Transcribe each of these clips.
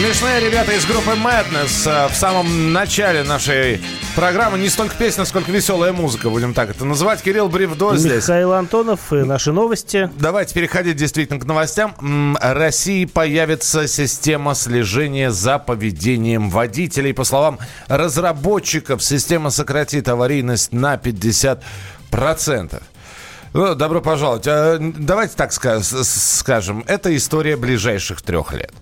Смешные ребята из группы Madness э, в самом начале нашей программы. Не столько песня, сколько веселая музыка, будем так это называть. Кирилл Бревдо здесь. Михаил Антонов и наши новости. Давайте переходить действительно к новостям. России появится система слежения за поведением водителей. По словам разработчиков, система сократит аварийность на 50%. Ну, добро пожаловать. А, Давайте так скажем. Это история ближайших трех лет.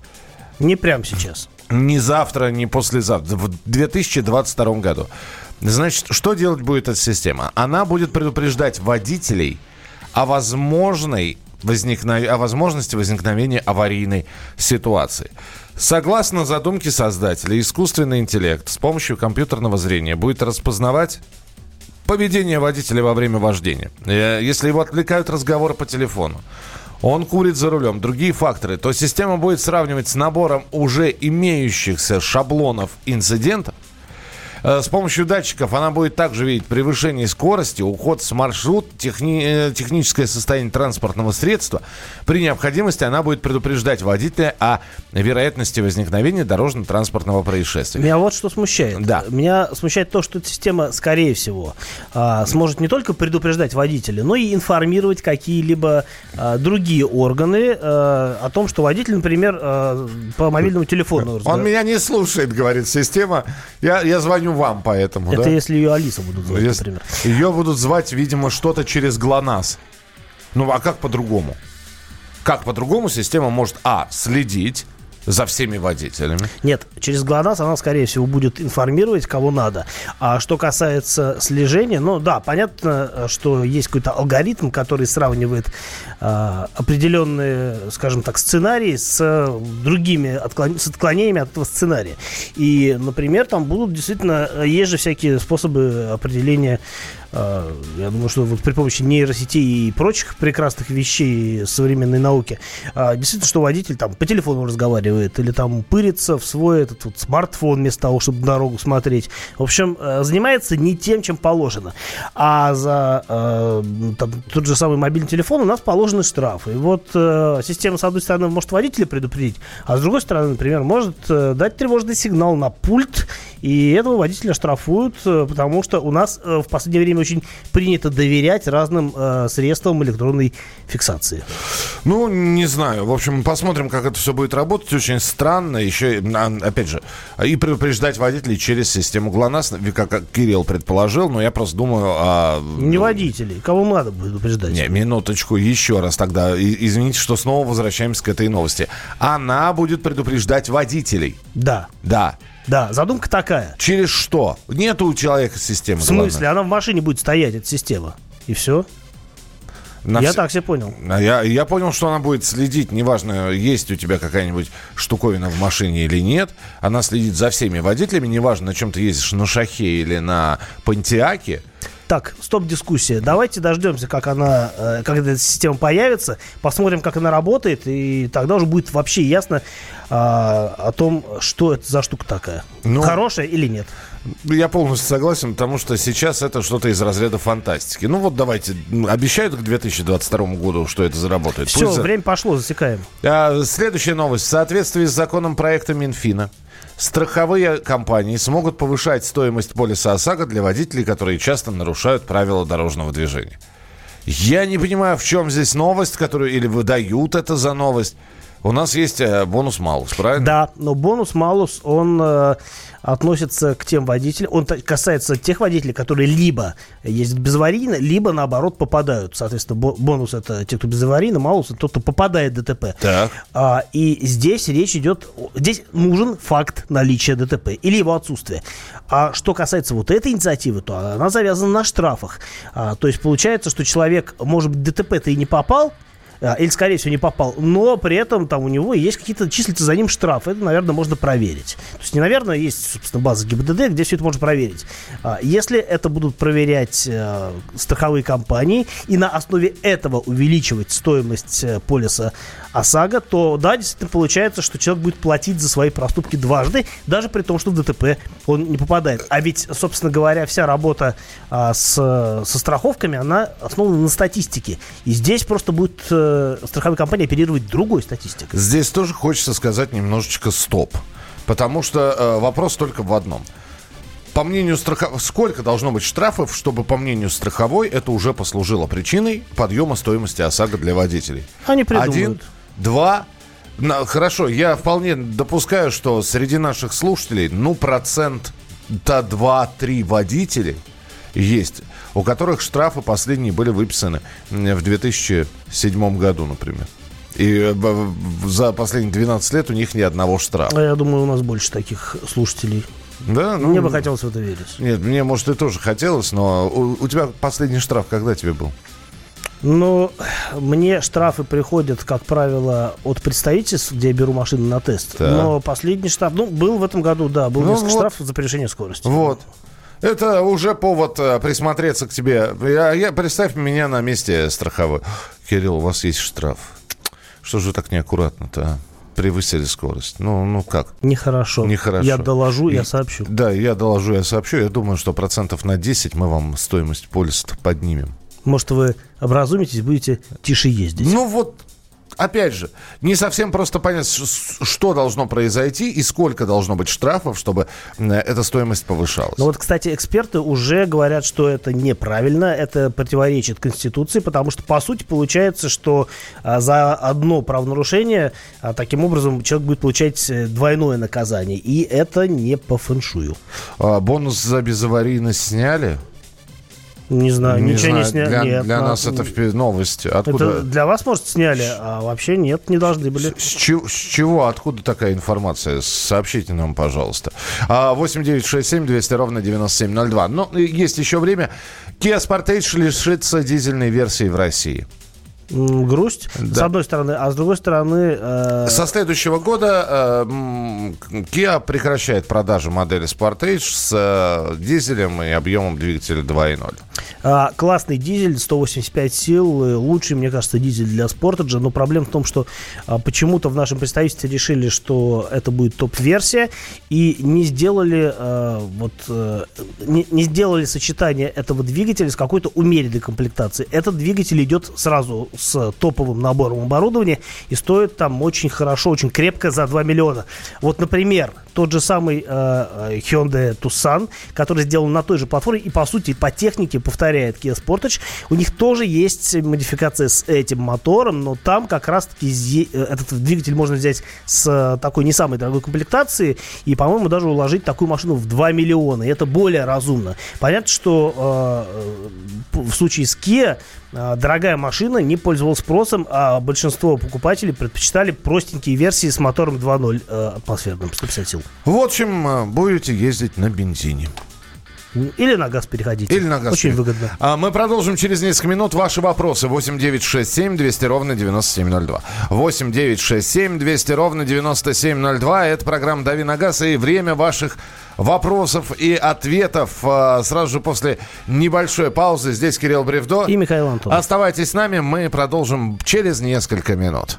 Не прямо сейчас. Не завтра, не послезавтра. В 2022 году. Значит, что делать будет эта система? Она будет предупреждать водителей о возможной возникнов- о возможности возникновения аварийной ситуации. Согласно задумке создателя, искусственный интеллект с помощью компьютерного зрения будет распознавать поведение водителя во время вождения. Э, Если его отвлекают разговоры по телефону, он курит за рулем, другие факторы, то система будет сравнивать с набором уже имеющихся шаблонов инцидентов. Э, С помощью датчиков она будет также видеть превышение скорости, уход с маршрут, техни- э, техническое состояние транспортного средства. При необходимости она будет предупреждать водителя о вероятности возникновения дорожно-транспортного происшествия. Меня вот что смущает. Да. Меня смущает то, что эта система, скорее всего, а, сможет не только предупреждать водителя, но и информировать какие-либо а, другие органы а, о том, что водитель, например, по мобильному телефону Он меня не слушает, говорит система. Я, я звоню вам поэтому. Это да? если ее Алиса будут звать, Если- например. Ее будут звать, видимо, что-то через ГЛОНАСС. Ну, а как по-другому? Как по-другому система может, а, следить за всеми водителями. Нет, через ГЛОНАСС она, скорее всего, будет информировать, кого надо. А что касается слежения, ну да, понятно, что есть какой-то алгоритм, который сравнивает э, определенные, скажем так, сценарии с другими отклон- с отклонениями от этого сценария. И, например, там будут действительно, э, есть же всякие способы определения я думаю, что вот при помощи нейросетей и прочих прекрасных вещей современной науки, а, действительно, что водитель там по телефону разговаривает или там пырится в свой этот вот смартфон вместо того, чтобы дорогу смотреть. В общем, э, занимается не тем, чем положено. А за э, там, тот же самый мобильный телефон у нас положены штрафы. И вот э, система, с одной стороны, может водителя предупредить, а с другой стороны, например, может дать тревожный сигнал на пульт, и этого водителя штрафуют, потому что у нас в последнее время очень принято доверять разным э, средствам электронной фиксации. Ну, не знаю. В общем, посмотрим, как это все будет работать. Очень странно. Еще, а, опять же, и предупреждать водителей через систему ГЛОНАСС, как Кирилл предположил. Но я просто думаю... о- Не водителей, кого надо предупреждать. Не, минуточку, еще раз тогда. Извините, что снова возвращаемся к этой новости. Она будет предупреждать водителей. Да, Да. Да, задумка такая. Через что? Нету у человека системы. В смысле, она в машине будет стоять, эта система. И все. На Я вс- так себе понял. А Я, я понял, что она будет следить, неважно, есть у тебя какая-нибудь штуковина в машине или нет. Она следит за всеми водителями, неважно, на чем ты ездишь, на Шахе или на Пантиаке. Так, стоп-дискуссия. Давайте дождемся, как она, э, как эта система появится, посмотрим, как она работает, и тогда уже будет вообще ясно а, о том, что это за штука такая. Ну- Хорошая или нет. Я полностью согласен, потому что сейчас это что-то из разряда фантастики. Ну вот давайте, обещают к 2022 году, что это заработает. Все, Пусть время пошло, засекаем. А, Следующая новость. В соответствии с законом проекта Минфина, страховые компании смогут повышать стоимость полиса ОСАГО для водителей, которые часто нарушают правила дорожного движения. Я не понимаю, в чем здесь новость, которую или выдают это за новость. У нас есть э, бонус-малус, правильно? Да, но бонус-малус, он э, относится к тем водителям, он касается тех водителей, которые либо ездят безаварийно, либо, наоборот, попадают. Соответственно, бо- бонус – это те, кто безаварийно, малус – это тот, кто попадает в ДТП. Так. А, и здесь речь идет, здесь нужен факт наличия ДТП или его отсутствия. А что касается вот этой инициативы, то она завязана на штрафах. А, то есть получается, что человек, может быть, ДТП-то и не попал, или, скорее всего, не попал, но при этом там у него есть какие-то, числятся за ним штрафы. Это, наверное, можно проверить. То есть, не наверное, есть, собственно, база ГИБДД, где все это можно проверить. А, Если это будут проверять э, страховые компании и на основе этого увеличивать стоимость э, полиса ОСАГО, то, да, действительно получается, что человек будет платить за свои проступки дважды, даже при том, что в ДТП он не попадает. А ведь, собственно говоря, вся работа а, с, со страховками, она основана на статистике. И здесь просто будет э, страховые компании оперировать другой статистикой. Здесь тоже хочется сказать немножечко стоп. Потому что э, вопрос только в одном. По мнению страховой, сколько должно быть штрафов, чтобы, по мнению страховой, это уже послужило причиной подъема стоимости ОСАГО для водителей? Они придумают. Один, два, на, хорошо, я вполне допускаю, что среди наших слушателей, ну, процент до 2-3 водителей есть, у которых штрафы последние были выписаны в 2007 году, например. И э, за последние 12 лет у них ни одного штрафа. А я думаю, у нас больше таких слушателей. Да? Ну, мне бы хотелось в это верить. Нет, мне, может, и тоже хотелось, но у, у тебя последний штраф когда тебе был? Ну, мне штрафы приходят, как правило, от представительств, где я беру машину на тест. Да. Но последний штраф, ну, был в этом году, да, был ну, несколько вот. штрафов за превышение скорости. Вот. Это уже повод э, присмотреться к тебе. Я, я, представь меня на месте страховой. Кирилл, у вас есть штраф. Что же так неаккуратно-то, а? превысили скорость. Ну, ну как? Нехорошо. Нехорошо. Я доложу, я сообщу. Да, я доложу, я сообщу. Я думаю, что процентов на 10 мы вам стоимость полиса поднимем. Может, вы образумитесь, будете тише ездить. Ну вот, опять же, не совсем просто понять, что должно произойти и сколько должно быть штрафов, чтобы эта стоимость повышалась. Ну вот, кстати, эксперты уже говорят, что это неправильно, это противоречит Конституции, потому что, по сути, получается, что а, за одно правонарушение а, таким образом человек будет получать э, двойное наказание, и это не по фэншую. А, бонус за безаварийность сняли? Не знаю, не ничего знаю. не сняли. Для, нет, для нас это новость. Откуда? Это для вас, может, сняли, а вообще нет, не должны были. С, с, чего, с чего, откуда такая информация? Сообщите нам, пожалуйста. 8 9 6 7 200 ровно 9702. Но есть еще время. Kia Sportage лишится дизельной версии в России грусть, да. с одной стороны, а с другой стороны... Э... Со следующего года э, Kia прекращает продажу модели Sportage с э, дизелем и объемом двигателя 2.0. А, классный дизель, 185 сил, э, лучший, мне кажется, дизель для Sportage, но проблема в том, что а, почему-то в нашем представительстве решили, что это будет топ-версия, и не сделали а, вот а, не, не сделали сочетание этого двигателя с какой-то умеренной комплектацией. Этот двигатель идет сразу с топовым набором оборудования и стоит там очень хорошо, очень крепко за 2 миллиона. Вот, например, тот же самый э, Hyundai Tucson, который сделан на той же платформе и, по сути, по технике повторяет Kia Sportage. У них тоже есть модификация с этим мотором, но там как раз-таки э, этот двигатель можно взять с такой не самой дорогой комплектации и, по-моему, даже уложить такую машину в 2 миллиона. И это более разумно. Понятно, что э, в случае с Kia дорогая машина не пользовалась спросом, а большинство покупателей предпочитали простенькие версии с мотором 2.0 э, атмосферным, 150 сил. В общем, э, будете ездить на бензине. Или на газ переходите. Или на газ. Очень выгодно. А мы продолжим через несколько минут. Ваши вопросы. 8 9 6 7 200 ровно 9702. 8 9 6 7 200 ровно 9702. Это программа «Дави на газ» и время ваших вопросов и ответов а, сразу же после небольшой паузы. Здесь Кирилл Бревдо. И Михаил Антонов. Оставайтесь с нами. Мы продолжим через несколько минут.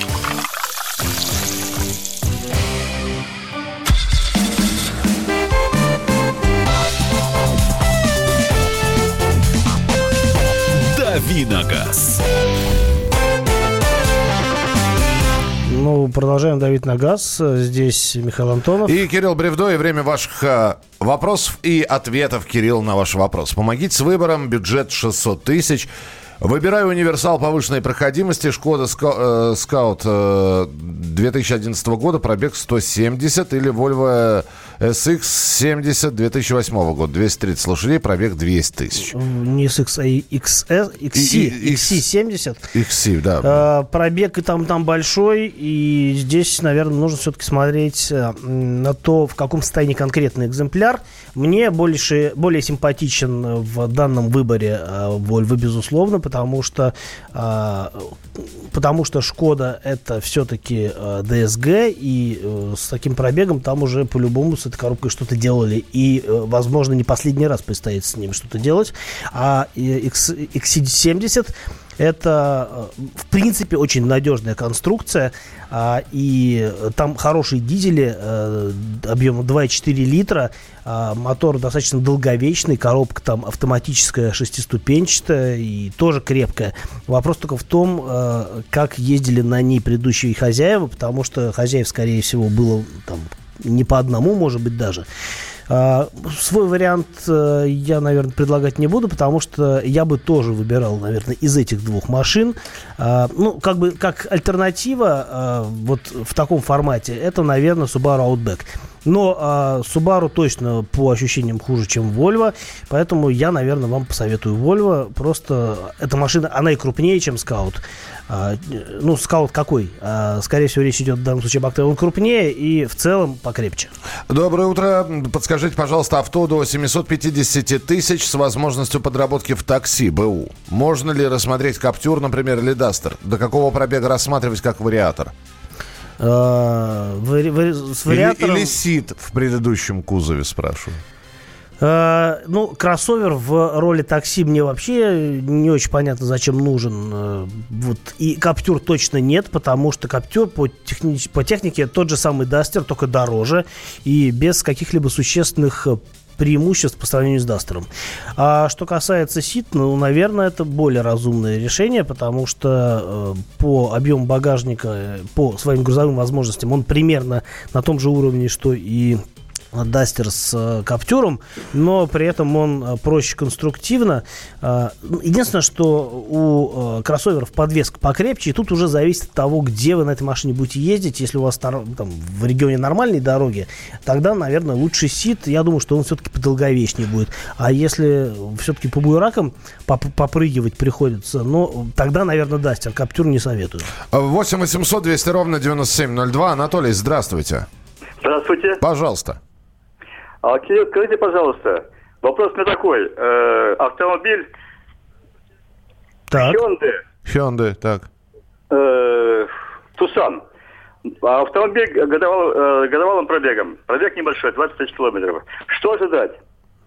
Продолжаем давить на газ. Здесь Михаил Антонов. И Кирилл Бревдо. И время ваших э, вопросов и ответов, Кирилл, на ваш вопрос. Помогите с выбором. Бюджет 600 тысяч. Выбираю универсал повышенной проходимости. Шкода э, Скаут 2011 года. Пробег 170. Или Volvo SX70 2008 года, 230 лошадей, пробег 200 тысяч. Не SX, а XS, XC, XC70. XC, да. Э, пробег и там, там большой, и здесь, наверное, нужно все-таки смотреть э, на то, в каком состоянии конкретный экземпляр. Мне больше, более симпатичен в данном выборе э, Volvo, безусловно, потому что, потому что Шкода это все-таки DSG, и с таким пробегом там уже по-любому с этой коробкой что-то делали, и, возможно, не последний раз предстоит с ним что-то делать. А XC70 это, э, в принципе, очень надежная конструкция. А, и там хорошие дизели э, объемом 2,4 литра. А, мотор достаточно долговечный. Коробка там автоматическая, шестиступенчатая и тоже крепкая. Вопрос только в том, э, как ездили на ней предыдущие хозяева, потому что хозяев, скорее всего, было там не по одному, может быть, даже. А, свой вариант э, я, наверное, предлагать не буду, потому что я бы тоже выбирал, наверное, из этих двух машин. А, ну, как бы, как альтернатива а, вот в таком формате, это, наверное, Subaru Outback. Но э, Subaru точно по ощущениям хуже, чем Volvo. Поэтому я, наверное, вам посоветую Volvo. Просто эта машина, она и крупнее, чем Scout. А, ну, скаут какой? А, скорее всего, речь идет в данном случае об Octavia. Он крупнее и в целом покрепче. Доброе утро. Подскажите, пожалуйста, авто до 750 тысяч с возможностью подработки в такси БУ. Можно ли рассмотреть Каптюр, например, или Дастер? До какого пробега рассматривать как вариатор? А, с вариатором... Или, или СИД в предыдущем кузове, спрашиваю. Э, ну, кроссовер в роли такси мне вообще не очень понятно, зачем нужен. Э, вот. И Каптюр точно нет, потому что Каптюр по, техни... по технике тот же самый Дастер, только дороже и без каких-либо существенных преимуществ по сравнению с Дастером. А что касается Сит, ну, наверное, это более разумное решение, потому что э, по объему багажника, по своим грузовым возможностям он примерно на том же уровне, что и Дастер с э, Каптюром, но при этом он э, проще конструктивно. Э, единственное, что у кроссоверов подвеска покрепче, и тут уже зависит от того, где вы на этой машине будете ездить. Если у вас там, в регионе нормальные дороги, тогда, наверное, лучший сит. Я думаю, что он все-таки подолговечнее будет. А если все-таки по буеракам поп попрыгивать приходится, ну, тогда, наверное, Дастер. Каптюр не советую. 8 800 200 ровно 9702. Анатолий, здравствуйте. Здравствуйте. Пожалуйста. А, Кирилл, скажите, пожалуйста, вопрос мне такой. Э, автомобиль так. Hyundai. Hyundai, так. Э, Тусан. Автомобиль годовал, э, годовалым пробегом. Пробег небольшой, 20 тысяч километров. Что ожидать?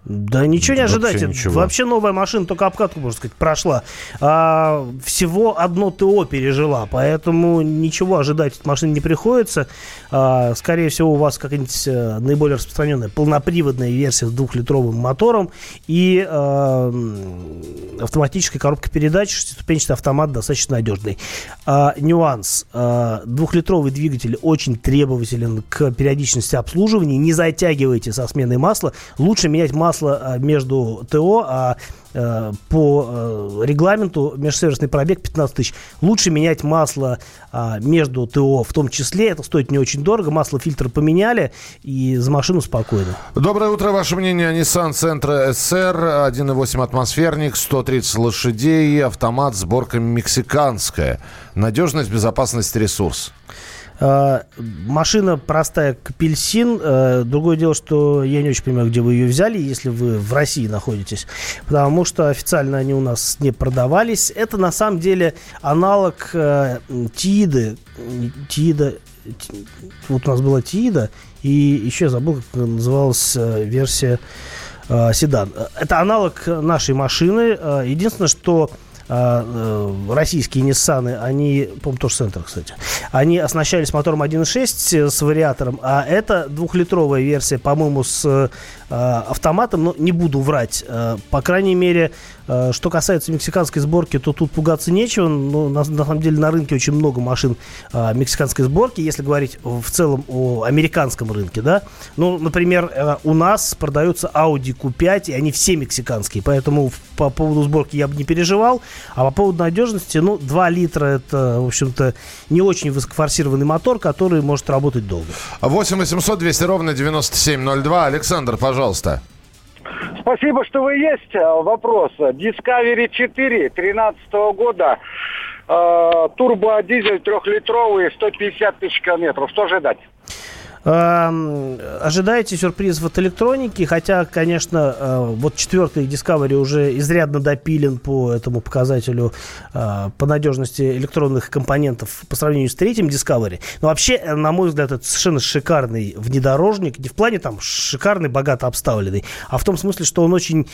Да ничего не ожидайте. Вообще, ничего. Вообще новая машина только обкатку, можно сказать, прошла. А, всего одно ТО пережила, поэтому ничего ожидать от машины не приходится. А, скорее всего, у вас какая-нибудь а, наиболее распространенная полноприводная версия с двухлитровым мотором и а, автоматическая коробка передач, шестиступенчатый автомат достаточно надежный. А, нюанс. А, двухлитровый двигатель очень требователен к периодичности обслуживания. Не затягивайте со сменой масла. Лучше менять масло масло а, между ТО, а э, по э, регламенту межсервисный пробег 15 тысяч. Лучше менять масло а, между ТО в том числе. Это стоит не очень дорого. Масло фильтр поменяли и за машину спокойно. Доброе утро. Ваше мнение Nissan Sentra SR 1.8 атмосферник, 130 лошадей, автомат, сборка мексиканская. Надежность, безопасность, ресурс. Э, машина простая, капельсин. Э, другое дело, что я не очень понимаю, где вы ее взяли, если вы в России находитесь. Потому что официально они у нас не продавались. Это на самом деле аналог э, Тиды. Тида. Вот у нас была Тида. И еще я забыл, как называлась версия седан. Это аналог нашей машины. Единственное, что российские Ниссаны, они, по-моему, тоже центр, кстати, они оснащались мотором 1.6 с вариатором, а это двухлитровая версия, по-моему, с Э, автоматом, но не буду врать. Э, по крайней мере, э, что касается мексиканской сборки, то тут пугаться нечего. Но на, на самом деле на рынке очень много машин мексиканской сборки, если говорить в целом о американском рынке, да. Ну, например, у нас продаются Audi Q5, и они все мексиканские, поэтому по поводу сборки я бы не переживал. А по поводу надежности, ну, 2 литра это, в общем-то, не очень высокофорсированный мотор, который может работать долго. 8 800 200 ровно 9702. Александр, пожалуйста. Спасибо, что вы есть. Э, вопрос. Discovery 4 13 года. Э, турбодизель трехлитровый, 150 тысяч километров. Что ожидать? Ожидаете сюрпризов от электроники, хотя, конечно, э, вот четвертый Discovery уже изрядно допилен по этому показателю э, по надежности электронных компонентов по сравнению с третьим Discovery. Но вообще, э, на мой взгляд, это совершенно шикарный внедорожник. Не в плане там шикарный, богато обставленный, а в том смысле, что он очень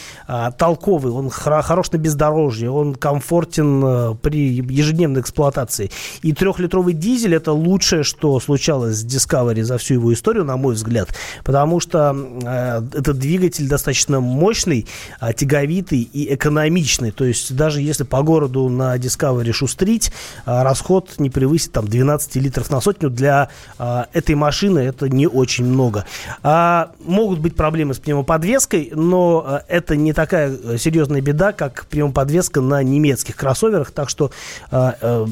толковый, он хорош на бездорожье, он комфортен при ежедневной эксплуатации. И трехлитровый дизель это лучшее, что случалось с Discovery за всю его историю, на мой взгляд, потому что э, этот двигатель достаточно мощный, э, тяговитый и экономичный. То есть даже если по городу на Discovery шустрить, э, расход не превысит там 12 литров на сотню. Для э, этой машины это не очень много. А, могут быть проблемы с пневмоподвеской, но это не такая э, серьезная беда, как пневмоподвеска на немецких кроссоверах. Так что, э, э,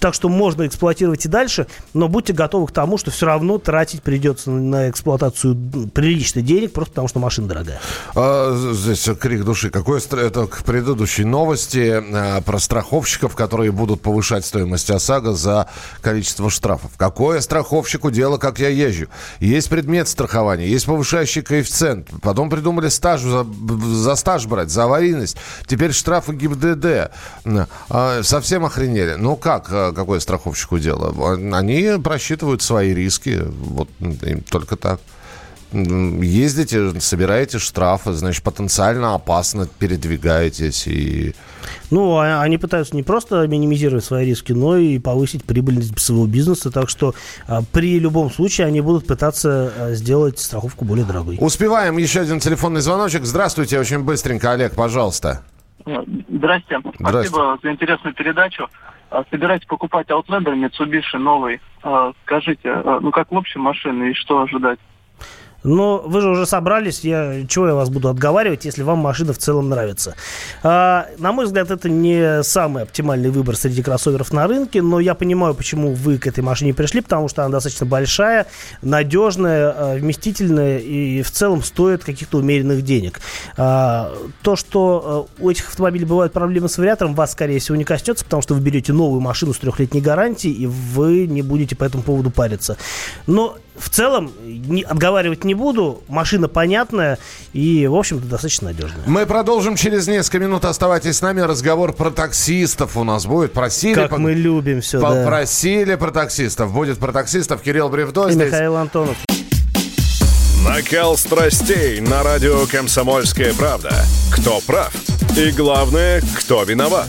так что можно эксплуатировать и дальше, но будьте готовы к тому, что все равно тратить придется на эксплуатацию приличных денег, просто потому что машина дорогая. А, здесь крик души. Какой это к предыдущей новости а, про страховщиков, которые будут повышать стоимость ОСАГО за количество штрафов. Какое страховщику дело, как я езжу? Есть предмет страхования, есть повышающий коэффициент. Потом придумали стаж за, за стаж брать, за аварийность. Теперь штрафы ГИБДД. А, совсем охренели. Ну как, а, какое страховщику дело? Они просчитывают свои риски. Вот только так. Ездите, собираете штрафы, значит, потенциально опасно передвигаетесь и... Ну, а они пытаются не просто минимизировать свои риски, но и повысить прибыльность своего бизнеса. Так что а, при любом случае они будут пытаться а, сделать страховку более дорогой. Успеваем еще один телефонный звоночек. Здравствуйте, очень быстренько, Олег, пожалуйста. Здрасте. Спасибо за интересную передачу. А, собираетесь покупать Outlander Mitsubishi новый. А, скажите, а, ну как в общем машины и что ожидать? Но вы же уже собрались, я, чего я вас буду отговаривать, если вам машина в целом нравится. А, на мой взгляд, это не самый оптимальный выбор среди кроссоверов на рынке, но я понимаю, почему вы к этой машине пришли, потому что она достаточно большая, надежная, а, вместительная и в целом стоит каких-то умеренных денег. А, то, что а, у этих автомобилей бывают проблемы с вариатором, вас, скорее всего, не коснется, потому что вы берете новую машину с трехлетней гарантией, и вы не будете по этому поводу париться. Но в целом не, отговаривать не буду. Машина понятная и, в общем-то, достаточно надежная. Мы продолжим через несколько минут. Оставайтесь с нами. Разговор про таксистов у нас будет. Просили... Как по... мы любим все, Попросили да. про таксистов. Будет про таксистов Кирилл Бревдо. И здесь... Михаил Антонов. Накал страстей на радио «Комсомольская правда». Кто прав? И главное, кто виноват?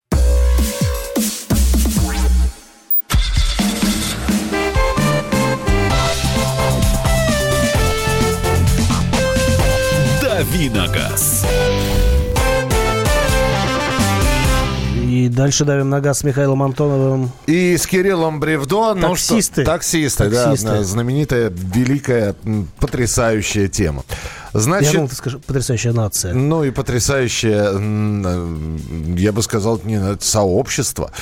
Давиногаз. И дальше давим на газ с Михаилом Антоновым. И с Кириллом Бревдо. Таксисты. Ну, что, таксисты, таксисты, да. Знаменитая, великая, потрясающая тема. Значит, я думал, ты скажешь, потрясающая нация. Ну и потрясающее, я бы сказал, не сообщество.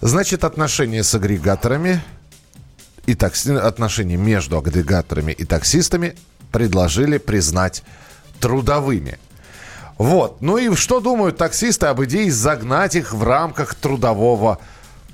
Значит, отношения с агрегаторами и такси, отношения между агрегаторами и таксистами предложили признать трудовыми. Вот. Ну и что думают таксисты об идее загнать их в рамках трудового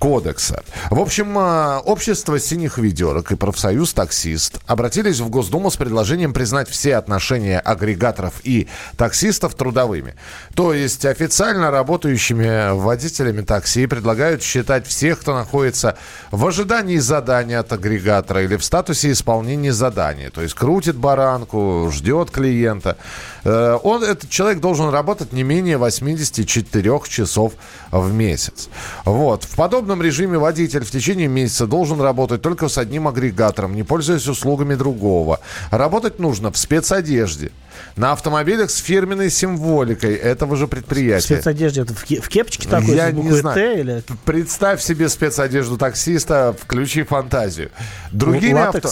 кодекса. В общем, а, общество синих ведерок и профсоюз таксист обратились в Госдуму с предложением признать все отношения агрегаторов и таксистов трудовыми. То есть официально работающими водителями такси предлагают считать всех, кто находится в ожидании задания от агрегатора или в статусе исполнения задания. То есть крутит баранку, ждет клиента. Э, он, этот человек должен работать не менее 84 часов в месяц. Вот. В подобном учебном режиме водитель в течение месяца должен работать только с одним агрегатором, не пользуясь услугами другого. Работать нужно в спецодежде. На автомобилях с фирменной символикой этого же предприятия. Спецодежде это в, ке- в кепочке такой, Я не знаю. Т или Представь себе спецодежду таксиста, включи фантазию. Другими авто...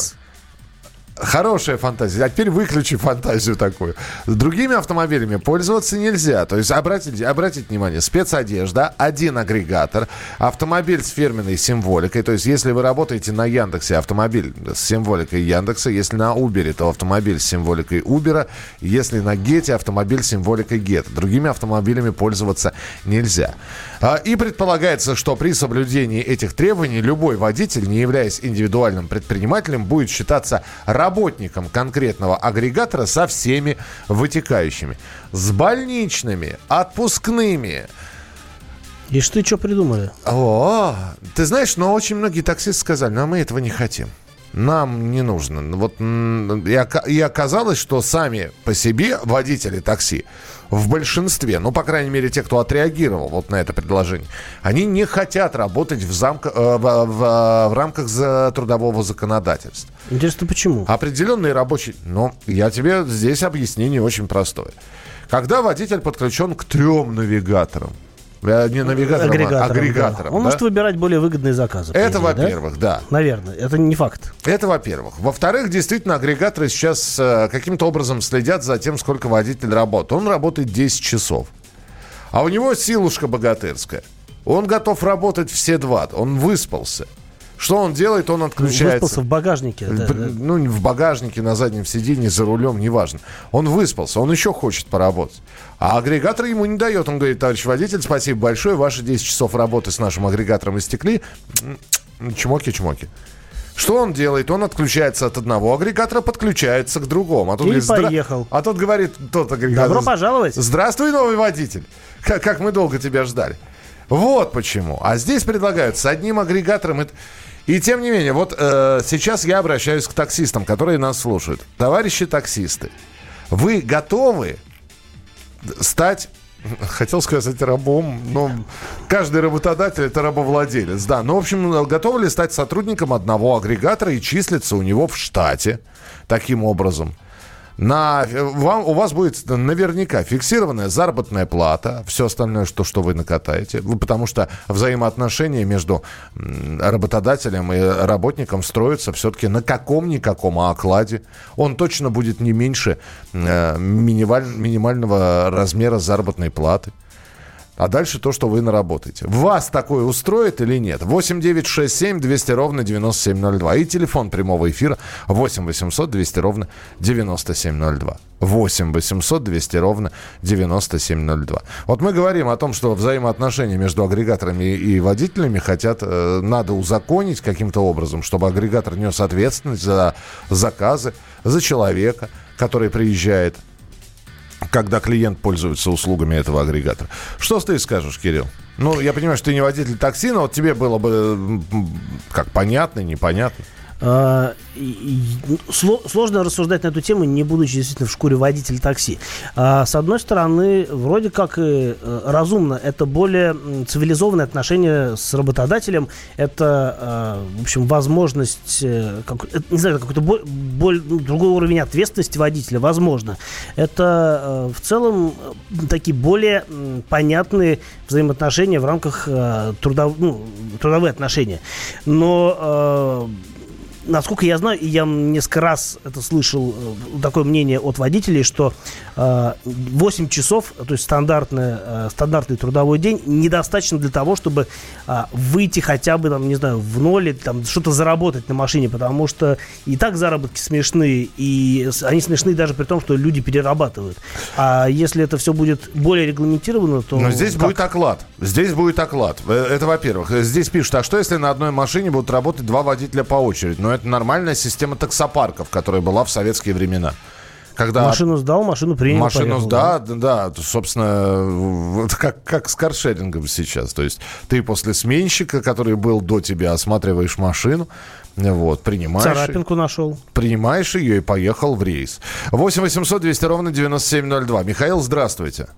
Хорошая фантазия. А теперь выключи фантазию такую. Другими автомобилями пользоваться нельзя. То есть обратите, обратите внимание, спецодежда, один агрегатор, автомобиль с фирменной символикой. То есть если вы работаете на Яндексе, автомобиль с символикой Яндекса. Если на Uber, то автомобиль с символикой Uber. Если на Гете, автомобиль с символикой Get. Другими автомобилями пользоваться нельзя. А, И предполагается, что при соблюдении этих требований любой водитель, не являясь индивидуальным предпринимателем, будет считаться работником конкретного агрегатора со всеми вытекающими. С больничными, отпускными. И что, что придумали? О, ты знаешь, но очень многие таксисты сказали, ну а мы этого не хотим. Нам не нужно. Вот и оказалось, что сами по себе водители такси в большинстве, ну, по крайней мере, те, кто отреагировал вот на это предложение, они не хотят работать в, замка- э, в, в- в рамках за- трудового законодательства. Интересно, почему? Определенный рабочий... Ну, я тебе здесь объяснение очень простое. Когда водитель подключен к трем навигаторам, э, не навигаторам, а Агрегатором, да. Он да? может выбирать более выгодные заказы. Это идее, да? во-первых, да. Наверное, это не факт. Это во-первых. Во-вторых, действительно, агрегаторы сейчас э, каким-то образом следят за тем, сколько водитель работает. Он работает 10 часов. А у него силушка богатырская. Он готов работать все два. Он выспался. Что он делает? Он отключается. Выспался в багажнике. да, да. Ну, в багажнике, на заднем сиденье, за рулем, неважно. Он выспался, он еще хочет поработать. А агрегатор ему не дает. Он говорит, товарищ водитель, спасибо большое, ваши 10 часов работы с нашим агрегатором истекли. Чмоки-чмоки. Что он делает? Он отключается от одного агрегатора, подключается к другому. А тот И говорит, «Здра-» поехал. А тот говорит, тот агрегатор. Добро пожаловать. Здравствуй, новый водитель. Как, как мы долго тебя ждали. Вот почему. А здесь предлагают с одним агрегатором. это- И тем не менее, вот э, сейчас я обращаюсь к таксистам, которые нас слушают. Товарищи таксисты, вы готовы стать Хотел сказать рабом, но каждый работодатель это рабовладелец, да. Ну, в общем, готовы ли стать сотрудником одного агрегатора и числиться у него в штате таким образом? На, вам, у вас будет наверняка фиксированная заработная плата, все остальное, что, что вы накатаете. Вы- Потому что взаимоотношения между работодателем и работником строятся все-таки на каком-никаком окладе. Он точно будет не меньше э, минималь- минимального размера заработной платы. А дальше то, что вы наработаете. Вас такое устроит или нет? 8 9 6 7 200 ровно 9702. И телефон прямого эфира 8 800 200 ровно 9702. 8 800 200 ровно 9702. Вот мы говорим о том, что взаимоотношения между агрегаторами и водителями хотят, э, надо узаконить каким-то образом, чтобы агрегатор нес ответственность за заказы, за человека, который приезжает когда клиент пользуется услугами этого агрегатора. Что ты скажешь, Кирилл? Ну, я понимаю, что ты не водитель такси, но вот тебе было бы как понятно, непонятно. А, Сложно рассуждать на эту тему, не будучи действительно в шкуре водителя такси. А, С одной стороны, вроде как э, разумно, это более цивилизованное отношение с работодателем, это, э, в общем, возможность, э, как- это, не знаю, какой-то бо- боль- ну, другой уровень ответственности водителя, возможно. Это э, в целом э, такие более понятные взаимоотношения в рамках э, трудов- ну, трудовые отношения. Но э, насколько я знаю, я несколько раз это слышал, э, такое мнение от водителей, что э, 8 часов, то есть стандартный, э, стандартный трудовой день, недостаточно для того, чтобы э, выйти хотя бы, там, не знаю, в ноль, там, что-то заработать на машине, потому что и так заработки смешные, и они смешные даже при том, что люди перерабатывают. А если это все будет более регламентировано, то... Но здесь как? будет оклад. Здесь будет оклад. Э, Это во-первых. Э, Здесь пишут, а что если на одной машине будут работать два водителя по очереди? Ну, это нормальная система таксопарков, которая была в советские времена. Когда Машину сдал, машину принял, Машину, поехал, да, да, да, собственно, вот как, как с каршерингом сейчас. То есть ты после сменщика, который был до тебя, осматриваешь машину, вот, принимаешь... Царапинку нашел. Принимаешь ее и поехал в рейс. 8 800 200 ровно 9702. Михаил, здравствуйте.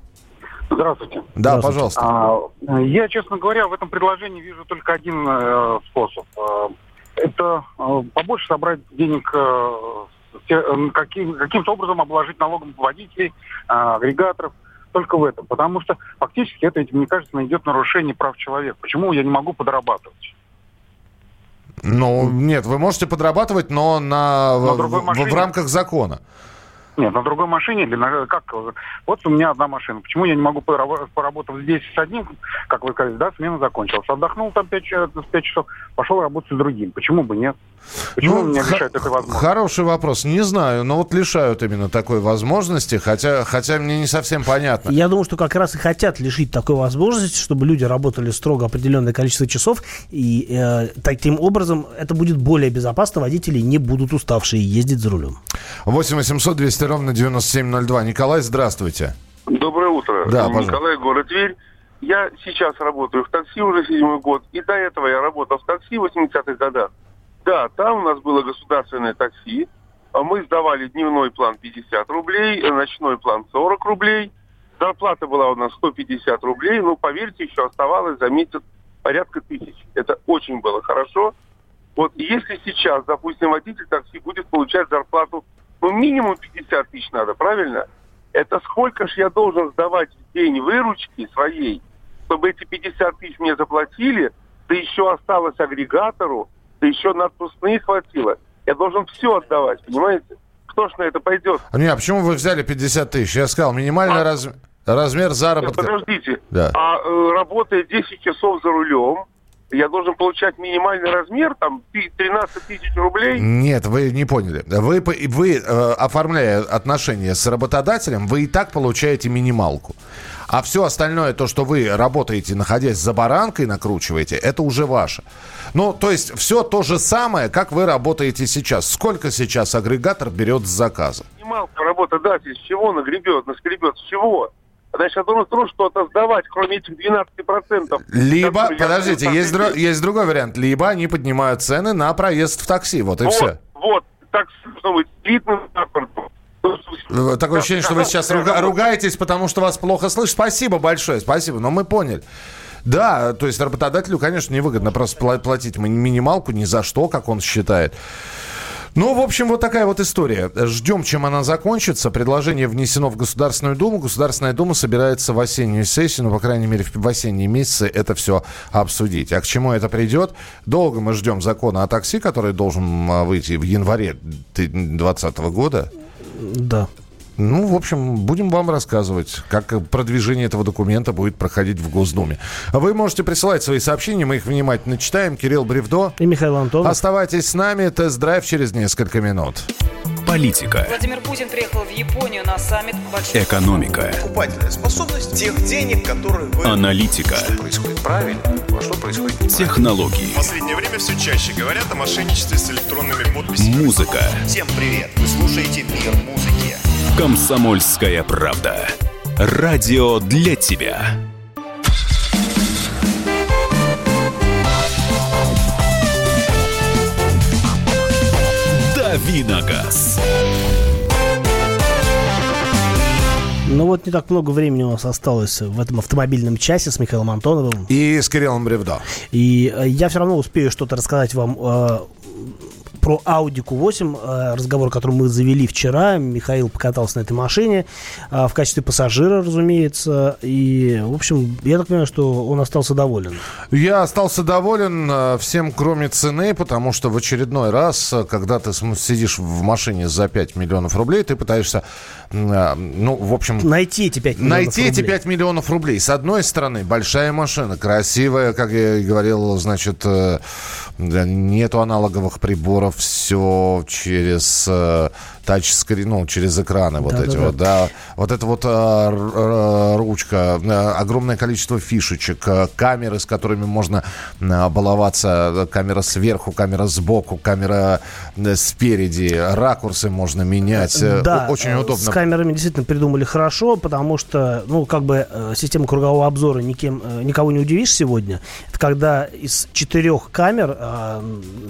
Здравствуйте. Да, пожалуйста. А, я, честно говоря, в этом предложении вижу только один э, способ. Это э, побольше собрать денег, э, э, каким, каким-то образом обложить налогом водителей, агрегаторов. Только в этом. Потому что фактически это, мне кажется, идет нарушение прав человека. Почему я не могу подрабатывать? Ну, нет, вы можете подрабатывать, но на, На в, в рамках закона. Нет, на другой машине или на как? Вот у меня одна машина. Почему я не могу порабо- поработав здесь с одним, как вы сказали, да, смена закончилась. Отдохнул там 5, часов, пошел работать с другим. Почему бы нет? Почему меня Ну, х- лишают этой возможности? Хороший вопрос. Не знаю, но вот лишают именно такой возможности, хотя, хотя мне не совсем понятно. Я думаю, что как раз и хотят лишить такой возможности, чтобы люди работали строго определенное количество часов, и э, таким образом это будет более безопасно, водители не будут уставшие ездить за рулем. 8 800 200 ровно 9702. Николай, здравствуйте. Доброе утро. Да, пожалуйста. Николай, город Тверь. Я сейчас работаю в такси уже седьмой год, и до этого я работал в такси в 80-х годах. Да, там у нас было государственное такси, а мы сдавали дневной план 50 рублей, э, ночной план 40 рублей. Зарплата была у нас 150 рублей, но, поверьте, еще оставалось за месяц порядка тысяч. Это очень было хорошо. Вот если сейчас, допустим, водитель такси будет получать зарплату, ну, минимум 50 тысяч надо, правильно? Это сколько ж я должен сдавать в день выручки своей, чтобы эти 50 тысяч мне заплатили, да еще осталось агрегатору, да еще на отпускные хватило. Я должен все отдавать, понимаете? Кто ж на это пойдет? Не, а почему вы взяли 50 тысяч? Я сказал, минимальный раз- размер заработка. подождите. Да. А э, работая 10 часов за рулем, я должен получать минимальный размер, там, пи- 13 тысяч рублей. Нет, вы не поняли. Вы, вы э, оформляя отношения с работодателем, вы и так получаете минималку. А все остальное, то, что вы работаете, находясь за баранкой, накручиваете, это уже ваше. Ну, то есть все то же самое, как вы работаете сейчас. Сколько сейчас агрегатор берет с заказа? Минималку работодатель с чего нагребет, наскребет, с чего? Значит, я должен что-то сдавать, кроме этих 12%. Либо, подождите, есть, дро- есть другой вариант. Либо они поднимают цены на проезд в такси. Вот и вот, все. вот, так что транспортом. Э, Такое ощущение, что вы сейчас руга- ругаетесь, потому что вас плохо слышат. Спасибо большое, спасибо, но мы поняли. Да, то есть работодателю, конечно, невыгодно просто пла- платить ми- минималку ни за что, как он считает. Ну, в общем, вот такая вот история. Ждем, чем она закончится. Предложение внесено в Государственную Думу. Государственная Дума собирается в осеннюю сессию, ну, по крайней мере, в осенние месяцы это все обсудить. А к чему это придет? Долго мы ждем закона о такси, который должен а, выйти в январе 2020 года. Да. Ну, в общем, будем вам рассказывать, как продвижение этого документа будет проходить в Госдуме. Вы можете присылать свои сообщения, мы их внимательно читаем. Кирилл Бревдо. И Михаил Антонов. Оставайтесь с нами. Тест-драйв через несколько минут. Политика, Владимир Путин приехал в Японию на саммит большой... экономика, Покупательная способность тех денег, которые вы... аналитика, происходит правильно, а что происходит технологии, В последнее время все чаще говорят о мошенничестве с электронными подписями. музыка. Всем привет! Вы слушаете «Мир музыки». Комсомольская правда. Радио для тебя. Давиногаз. Ну вот не так много времени у нас осталось в этом автомобильном часе с Михаилом Антоновым. И с Кириллом Бревдо. И э, я все равно успею что-то рассказать вам э, про Audi Q8, э, разговор, который мы завели вчера. Михаил покатался на этой машине э, в качестве пассажира, разумеется. И, в общем, я так понимаю, что он остался доволен. Я остался доволен э, всем, кроме цены, потому что в очередной раз, когда ты сидишь в машине за 5 миллионов рублей, ты пытаешься, ну, в общем... Найти эти 5 миллионов Найти эти рублей. 5 миллионов рублей. С одной стороны, большая машина, красивая, как я и говорил, значит, нету аналоговых приборов, все через э, тачскрин, ну, через экраны вот эти Да-да-да. вот, да. Вот это вот э, р- ручка, э, огромное количество фишечек, э, камеры, с которыми можно э, баловаться, э, камера сверху, камера сбоку, камера э, спереди, ракурсы можно менять. э, Да, очень э, удобно. С камерами действительно придумали хорошо, потому что, ну, как бы э, система кругового обзора никем, э, никого не удивишь сегодня. Это когда из четырех камер, э,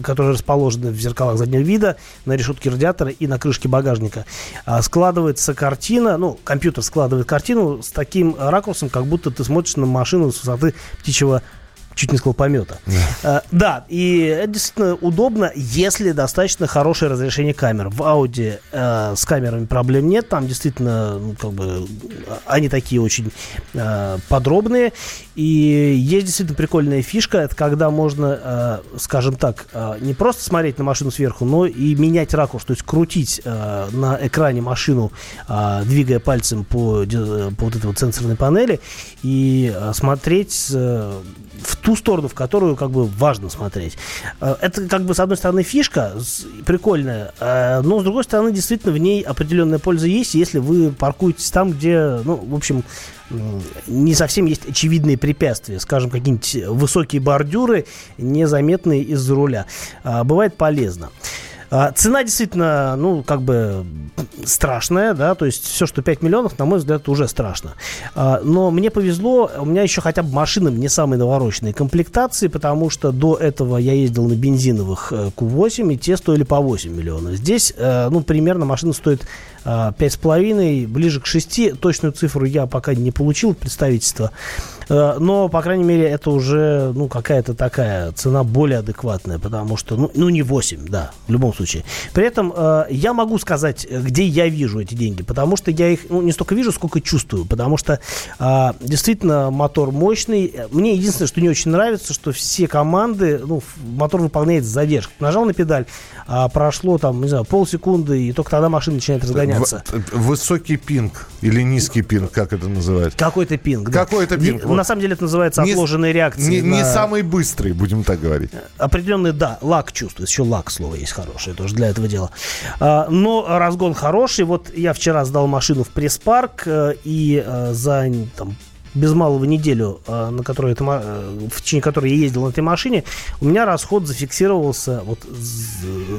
которые расположены в зеркалах заднего вида, на решетке радиатора и на крышке багажника. А, складывается картина, ну, компьютер складывает картину с таким ракурсом, как будто ты смотришь на машину с высоты птичьего чуть не сказал помета. Да. да, и это действительно удобно, если достаточно хорошее разрешение камер. В Audi э, с камерами проблем нет, там действительно, ну, как бы, они такие очень э, подробные. И есть действительно прикольная фишка, это когда можно, э, скажем так, э, не просто смотреть на машину сверху, но и менять ракурс, то есть крутить э, на экране машину, э, двигая пальцем по, по вот этой вот сенсорной панели и э, смотреть э, в ту сторону, в которую как бы важно смотреть. Э, это как бы с одной стороны фишка прикольная, э, но с другой стороны действительно в ней определенная польза есть, если вы паркуетесь там, где, ну, в общем, не совсем есть очевидные препятствия, скажем, какие-нибудь высокие бордюры, незаметные из-за руля. А, бывает полезно. А, цена действительно, ну, как бы страшная, да, то есть все, что 5 миллионов, на мой взгляд, уже страшно. А, но мне повезло, у меня еще хотя бы машины не самые навороченные комплектации, потому что до этого я ездил на бензиновых Q8, э, и те стоили по 8 миллионов. Здесь, э, ну, примерно машина стоит а, пять с половиной, ближе к 6. Точную цифру я пока не получил представительства. Э, но, по крайней мере, это уже ну, какая-то такая цена более адекватная, потому что, ну, ну не 8, да, в любом случае. При этом э, я могу сказать, где я вижу эти деньги, потому что я их ну, не столько вижу, сколько чувствую, потому что э, действительно мотор мощный. Мне единственное, что не очень нравится, что все команды, ну, мотор выполняет с задержкой. Нажал на педаль, а прошло там, не знаю, полсекунды, и только тогда машина начинает разгоняться. Высокий пинг или низкий пинг, как это называется? Какой-то пинг, да. Какой-то пинг. На самом деле это называется не, отложенные реакции. Не, на... не самый быстрый, будем так говорить. Определенный, да, лак чувствуется. Еще лак слово есть хорошее тоже для этого дела. А, но разгон хороший. Вот я вчера сдал машину в пресс-парк, э, и э, за там, без малого неделю, а, на которой это, э, в течение которой я ездил на этой машине, у меня расход зафиксировался, вот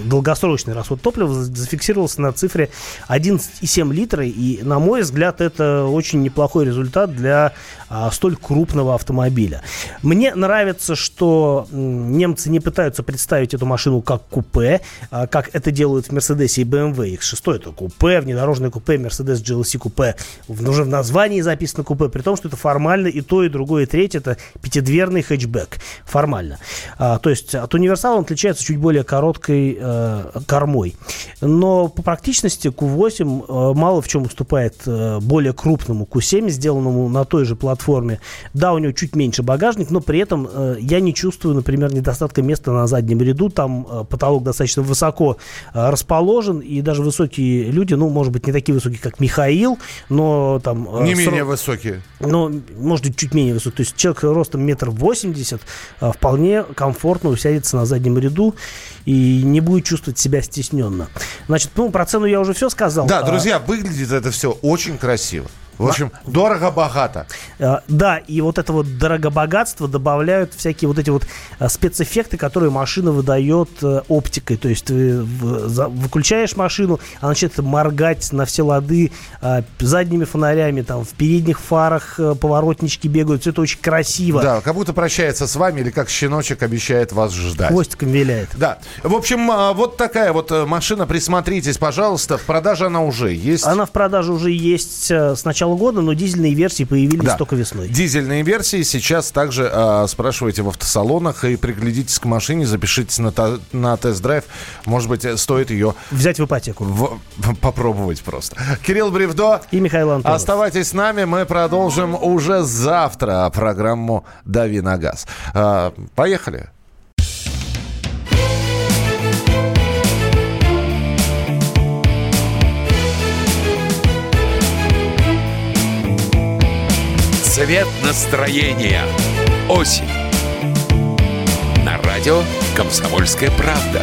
долгосрочный расход топлива зафиксировался на цифре 11,7 литра. И, на мой взгляд, это очень неплохой результат для а, столь крупного автомобиля. Мне нравится, что немцы не пытаются представить эту машину как купе, а, как это делают в Мерседесе и BMW X6. Это купе, внедорожное купе, Mercedes GLC купе. Уже в названии записано купе, при том, что это формально и то, и другое, и третье. Это пятидверный хэтчбэк. Формально. А, то есть от универсала он отличается чуть более короткой э, кормой. Но по практичности Q8 э, мало в чем уступает э, более крупному Q7, сделанному на той же платформе. Да, у него чуть меньше багажник, но при этом э, я не чувствую, например, недостатка места на заднем ряду. Там э, потолок достаточно высоко э, расположен, и даже высокие люди, ну, может быть, не такие высокие, как Михаил, но там... Э, не менее высокие. Но может быть, чуть менее высокий. То есть человек ростом метр восемьдесят а, вполне комфортно усядется на заднем ряду и не будет чувствовать себя стесненно. Значит, ну, про цену я уже все сказал. Да, а друзья, выглядит это все очень красиво. В общем, дорого-богато. Э, да, и вот это вот дорого-богатство добавляют всякие вот эти вот э, спецэффекты, которые машина выдает э, оптикой. То есть ты выключаешь машину, она начинает моргать на все лады задними фонарями, там в передних фарах поворотнички бегают. Все это очень красиво. Да, как будто прощается с вами или как щеночек обещает вас ждать. Хвостиком виляет. Да. В общем, вот такая вот машина. Присмотритесь, пожалуйста. В продаже она уже есть. Она в продаже уже есть с начала года, но дизельные версии появились да. только весной. Дизельные версии сейчас также э, спрашивайте в автосалонах и приглядитесь к машине, запишитесь на, на тест-драйв. Может быть, стоит ее... Взять в ипотеку. В, попробовать просто. Кирилл Бревдо. И Михаил Антонов. Оставайтесь с нами, мы продолжим уже завтра программу «Дави на газ». Э, поехали. Цвет настроения. Осень. На радио «Комсомольская правда».